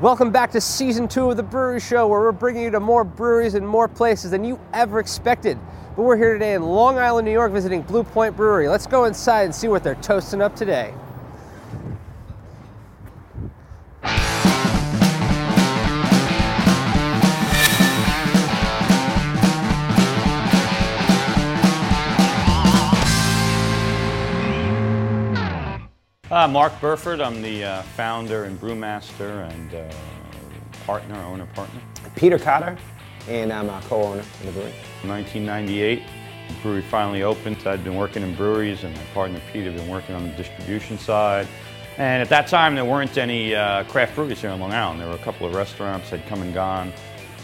Welcome back to season two of the Brewery Show, where we're bringing you to more breweries and more places than you ever expected. But we're here today in Long Island, New York, visiting Blue Point Brewery. Let's go inside and see what they're toasting up today. Uh, Mark Burford, I'm the uh, founder and brewmaster and uh, partner, owner partner. Peter Cotter, and I'm a co-owner of the brewery. 1998, the brewery finally opened. I'd been working in breweries and my partner Pete had been working on the distribution side. And at that time, there weren't any uh, craft breweries here in Long Island. There were a couple of restaurants had come and gone.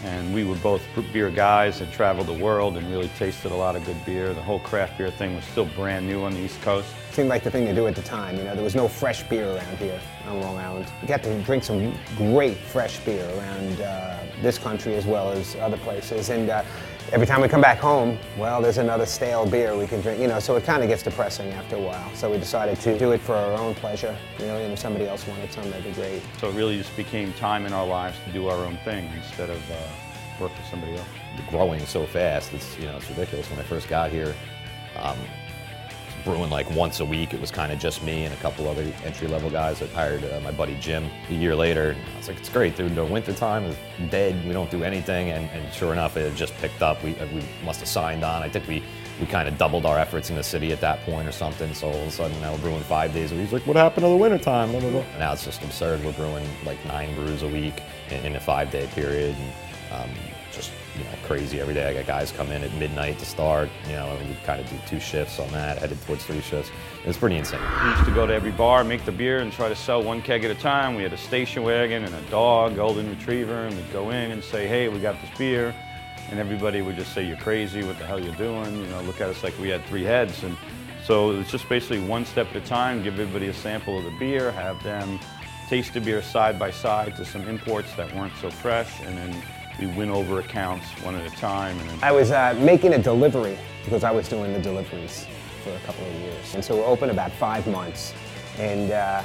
And we were both beer guys, and traveled the world and really tasted a lot of good beer. The whole craft beer thing was still brand new on the East Coast. It Seemed like the thing to do at the time. You know, there was no fresh beer around here on Long Island. You got to drink some great fresh beer around uh, this country as well as other places. And uh, every time we come back home, well, there's another stale beer we can drink. You know, so it kind of gets depressing after a while. So we decided to do it for our own pleasure. You know, and if somebody else wanted some, that'd be great. So it really just became time in our lives to do our own thing instead of uh, work for somebody else. growing so fast. It's you know it's ridiculous. When I first got here, um, brewing like once a week. It was kind of just me and a couple other entry level guys. I hired uh, my buddy Jim a year later. I was like, it's great, dude. The winter time is dead. We don't do anything, and, and sure enough, it just picked up. We, uh, we must have signed on. I think we we kind of doubled our efforts in the city at that point or something. So all of a sudden now we're brewing five days a week. He's like, what happened to the winter time? Blah, blah, blah. Now it's just absurd. We're brewing like nine brews a week in, in a five day period. And, um, you know crazy every day. I got guys come in at midnight to start. You know, and we kind of do two shifts on that, headed towards three shifts. It's pretty insane. We used to go to every bar, make the beer, and try to sell one keg at a time. We had a station wagon and a dog, golden retriever, and we'd go in and say, "Hey, we got this beer," and everybody would just say, "You're crazy! What the hell you doing?" You know, look at us like we had three heads, and so it's just basically one step at a time. Give everybody a sample of the beer, have them taste the beer side by side to some imports that weren't so fresh, and then we win over accounts one at a time. I was uh, making a delivery because I was doing the deliveries for a couple of years. And so we're open about five months. And uh,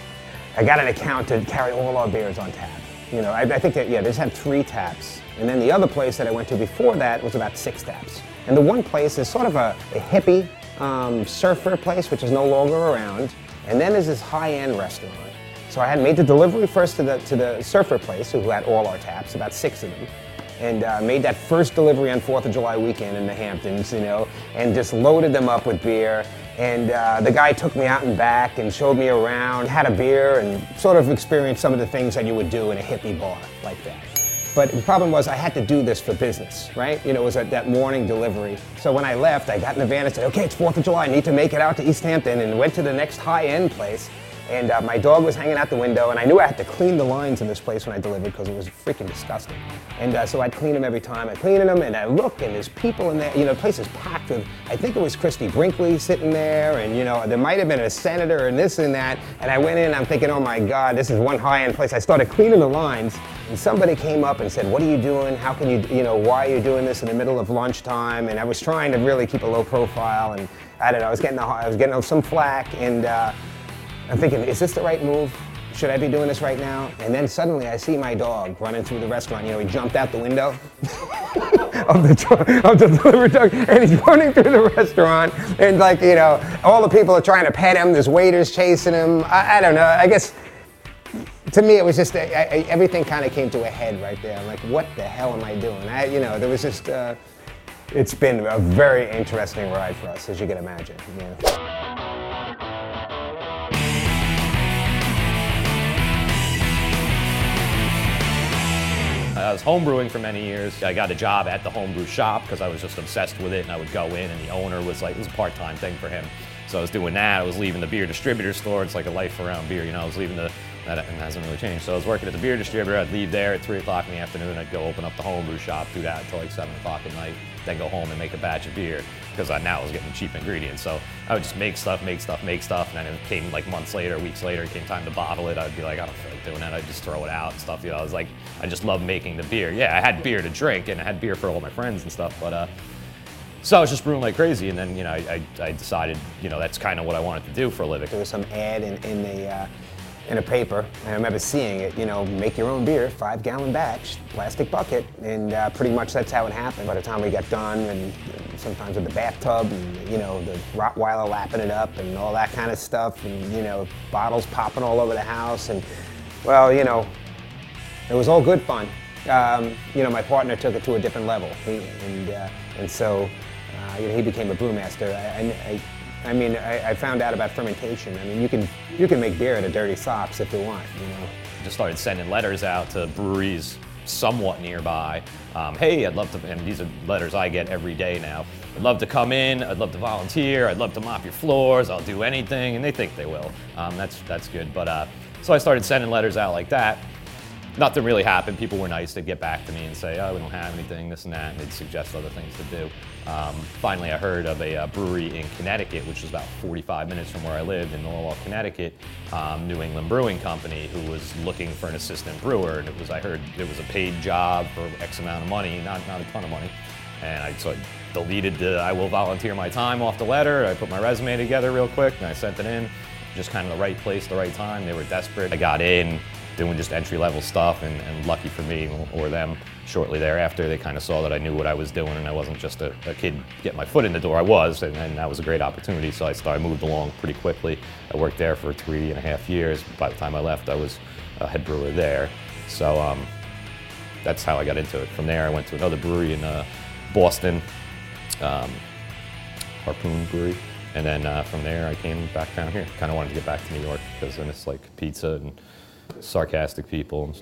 I got an account to carry all our beers on tap. You know, I, I think that, yeah, they just had three taps. And then the other place that I went to before that was about six taps. And the one place is sort of a, a hippie um, surfer place, which is no longer around. And then there's this high-end restaurant. So I had made the delivery first to the, to the surfer place, who had all our taps, about six of them and uh, made that first delivery on 4th of July weekend in the Hamptons, you know, and just loaded them up with beer. And uh, the guy took me out and back and showed me around, had a beer, and sort of experienced some of the things that you would do in a hippie bar like that. But the problem was I had to do this for business, right? You know, it was that morning delivery. So when I left, I got in the van and said, okay, it's 4th of July, I need to make it out to East Hampton, and went to the next high-end place and uh, my dog was hanging out the window, and I knew I had to clean the lines in this place when I delivered because it was freaking disgusting. And uh, so I'd clean them every time. I clean them, and I look, and there's people in there. You know, the place is packed with. I think it was Christie Brinkley sitting there, and you know, there might have been a senator and this and that. And I went in, I'm thinking, oh my God, this is one high-end place. I started cleaning the lines, and somebody came up and said, "What are you doing? How can you, you know, why are you doing this in the middle of lunchtime?" And I was trying to really keep a low profile, and I don't know, I was getting, I was getting some flack, and. Uh, I'm thinking, is this the right move? Should I be doing this right now? And then suddenly I see my dog running through the restaurant. You know, he jumped out the window of the of the delivery truck, and he's running through the restaurant. And like, you know, all the people are trying to pet him. There's waiters chasing him. I, I don't know. I guess to me, it was just everything kind of came to a head right there. I'm like, what the hell am I doing? I, you know, there was just. Uh, it's been a very interesting ride for us, as you can imagine. I was homebrewing for many years. I got a job at the homebrew shop because I was just obsessed with it, and I would go in, and the owner was like, it was a part-time thing for him. So I was doing that. I was leaving the beer distributor store. It's like a life around beer, you know. I was leaving the that hasn't really changed. So I was working at the beer distributor. I'd leave there at three o'clock in the afternoon. I'd go open up the homebrew shop, do that until like seven o'clock at night. Then go home and make a batch of beer because I now was getting cheap ingredients. So I would just make stuff, make stuff, make stuff, and then it came like months later, weeks later, it came time to bottle it. I'd be like, I don't feel like doing that. I'd just throw it out and stuff. You know, I was like, I just love making the beer. Yeah, I had beer to drink and I had beer for all my friends and stuff, but uh, so I was just brewing like crazy, and then you know I, I, I decided you know that's kind of what I wanted to do for a living. There was some ad in, in the uh, in a paper. I remember seeing it, you know, make your own beer, five gallon batch, plastic bucket, and uh, pretty much that's how it happened. By the time we got done, and sometimes in the bathtub, and you know, the Rottweiler lapping it up, and all that kind of stuff, and you know, bottles popping all over the house, and well, you know, it was all good fun. Um, you know, my partner took it to a different level, he, and uh, and so uh, you know, he became a brewmaster. I, I, I mean, I, I, found out about fermentation. I mean, you can you can make beer out of dirty sops if you want. You know. Just started sending letters out to breweries somewhat nearby. Um, hey, I'd love to, and these are letters I get every day now. I'd love to come in. I'd love to volunteer. I'd love to mop your floors. I'll do anything, and they think they will. Um, that's that's good. But uh, so I started sending letters out like that nothing really happened. People were nice. They'd get back to me and say, oh, we don't have anything, this and that, and they'd suggest other things to do. Um, finally, I heard of a, uh, brewery in Connecticut, which was about 45 minutes from where I lived in Norwalk, Connecticut, um, New England Brewing Company, who was looking for an assistant brewer. And it was, I heard it was a paid job for X amount of money, not, not a ton of money. And I so I deleted the I will volunteer my time off the letter. I put my resume together real quick and I sent it in. Just kind of the right place, the right time. They were desperate. I got in, doing just entry level stuff and, and, lucky for me or them shortly thereafter they kind of saw that i knew what i was doing and i wasn't just a, a kid getting my foot in the door i was and, and, that was a great opportunity. So i started moved along pretty quickly. I worked there for three and a half years. By the time i left i was a head brewer there. So um, that's how i got into it. From there i went to another brewery in uh, boston um, harpoon brewery. And then uh, from there i came back down here. Kind of wanted to get back to new york because then it's like pizza and sarcastic people.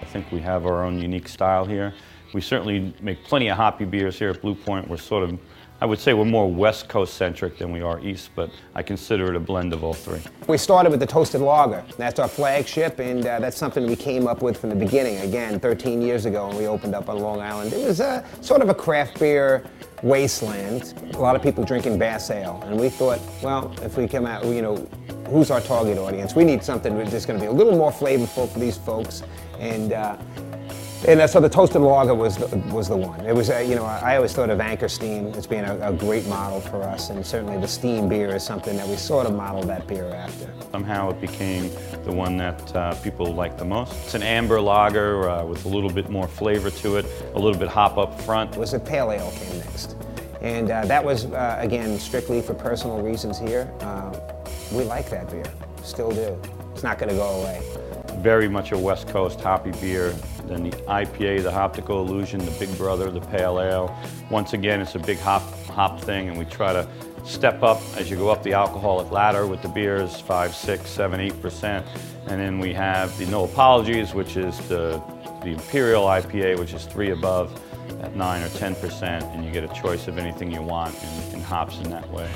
I think we have our own unique style here. We certainly make plenty of hoppy beers here at Blue Point. We're sort of I would say we're more West Coast centric than we are East, but I consider it a blend of all three. We started with the Toasted Lager. That's our flagship, and uh, that's something we came up with from the beginning. Again, 13 years ago when we opened up on Long Island. It was a, sort of a craft beer wasteland. A lot of people drinking Bass Ale, and we thought, well, if we come out, you know, who's our target audience? We need something that's going to be a little more flavorful for these folks, and uh, and uh, so the toasted lager was the, was the one. It was, uh, you know, I always thought of Anchor Steam as being a, a, great model for us, and certainly the steam beer is something that we sort of modeled that beer after. Somehow it became the one that uh, people like the most. It's an amber lager uh, with a little bit more flavor to it, a little bit hop up front. It was a pale ale came next, and uh, that was uh, again strictly for personal reasons here. we like that beer, still do. It's not going to go away. Very much a West Coast hoppy beer then the IPA, the Hoptical Illusion, the Big Brother, the Pale Ale. Once again, it's a big hop, hop thing, and we try to step up as you go up the alcoholic ladder with the beers, 5, 6, 7, 8%. And then we have the No Apologies, which is the, the Imperial IPA, which is 3 above at 9 or 10%, and you get a choice of anything you want in, in hops in that way.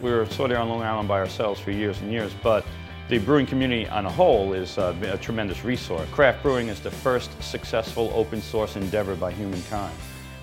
We were sort of on Long Island by ourselves for years and years, but the brewing community on a whole is uh, a tremendous resource. Craft brewing is the first successful open source endeavor by humankind.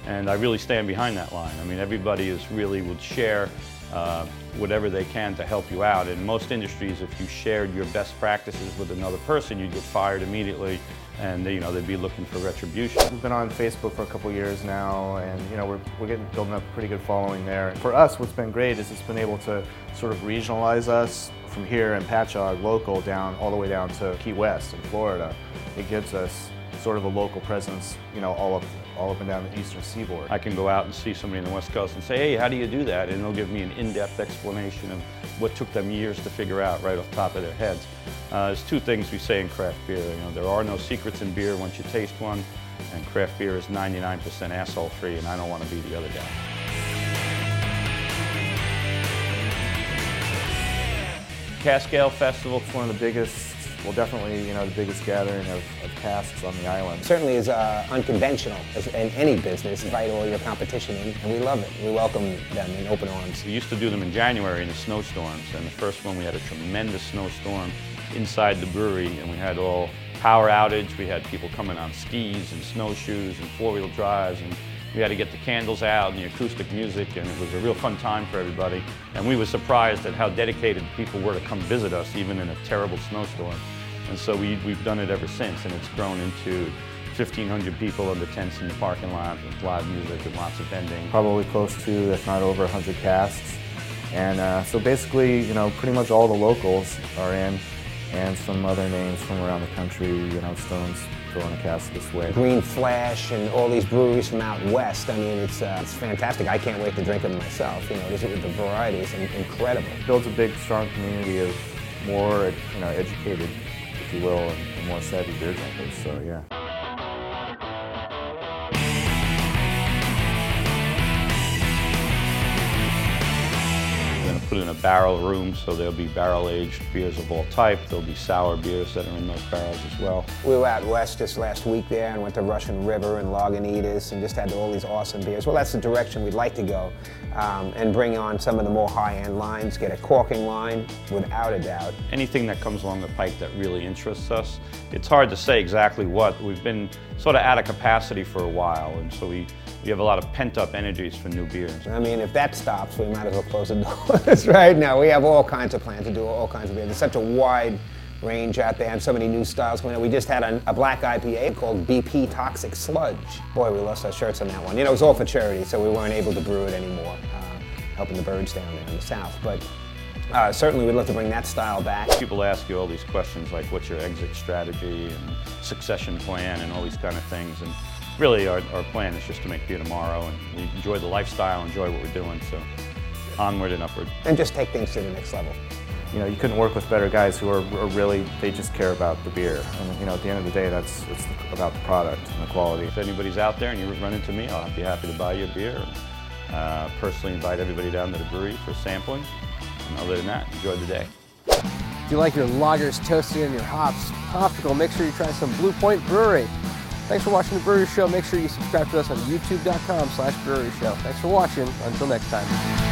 And I really stand behind that line. I mean, everybody is really would share uh, whatever they can to help you out. In most industries, if you shared your best practices with another person, you'd get fired immediately and you know they'd be looking for retribution. We've been on Facebook for a couple years now, and you know we're we're getting building up a pretty good following there. For us, what's been great is it's been able to sort of regionalize us from here in Patchogue, local, down all the way down to Key West in Florida. It gives us sort of a local presence, you know, all up all up and down the eastern seaboard. I can go out and see somebody in the West Coast and say, hey, how do you do that? And they'll give me an in-depth explanation of what took them years to figure out right off the top of their heads. Uh, there's two things we say in craft beer. You know, there are no secrets in beer once you taste one, and craft beer is 99% asshole free, and I don't want to be the other guy. Cask Ale Festival. It's one of the biggest well, definitely, you know, the biggest gathering of, of casks on the island. Certainly is uh, unconventional as in any business. Invite all your competition in, and we love it. We welcome them in open arms. We used to do them in January in the snowstorms, and the first one we had a tremendous snowstorm inside the brewery, and we had all power outage. We had people coming on skis and snowshoes and four-wheel drives, and we had to get the candles out and the acoustic music, and it was a real fun time for everybody. And we were surprised at how dedicated people were to come visit us, even in a terrible snowstorm. And so we, we've done it ever since, and it's grown into 1,500 people under tents in the parking lot with live music and lots of vending. Probably close to, if not over 100 casks. And uh, so basically, you know, pretty much all the locals are in, and some other names from around the country, you know, Stones throwing a cask this way. Green Flash and all these breweries from out west. I mean, it's, uh, it's fantastic. I can't wait to drink them myself. You know, this, the variety is in- incredible. builds a big, strong community of more, you know, educated, if you will, and, more savvy beer drinkers. So yeah. Put in a barrel room, so there'll be barrel-aged beers of all type. There'll be sour beers that are in those barrels as well. We were out west just last week there and went to Russian River and Lagunitas and just had all these awesome beers. Well, that's the direction we'd like to go um, and bring on some of the more high-end lines, get a corking line without a doubt. Anything that comes along the pike that really interests us. It's hard to say exactly what. We've been sort of out of capacity for a while, and so we, we have a lot of pent-up energies for new beers. I mean, if that stops, we might as well close the doors right now. We have all kinds of plans to do all kinds of beers. There's such a wide range out there and so many new styles coming out. We just had a, a black IPA called BP Toxic Sludge. Boy, we lost our shirts on that one. You know, it was all for charity, so we weren't able to brew it anymore, uh, helping the birds down there in the south. But uh, certainly we'd love to bring that style back. People ask you all these questions like what's your exit strategy and succession plan and all these kind of things. And really our, our plan is just to make beer tomorrow and we enjoy the lifestyle, enjoy what we're doing. So onward and upward. And just take things to the next level. You know, you couldn't work with better guys who are, are really, they just care about the beer. And, you know, at the end of the day, that's it's about the product and the quality. If anybody's out there and you run into me, I'll be happy to buy you a beer. Uh, personally invite everybody down to the brewery for sampling. And other than that, enjoy the day. If you like your lagers toasted and your hops topical, make sure you try some Blue Point Brewery. Thanks for watching the Brewery Show. Make sure you subscribe to us on youtube.com slash brewery show. Thanks for watching. Until next time.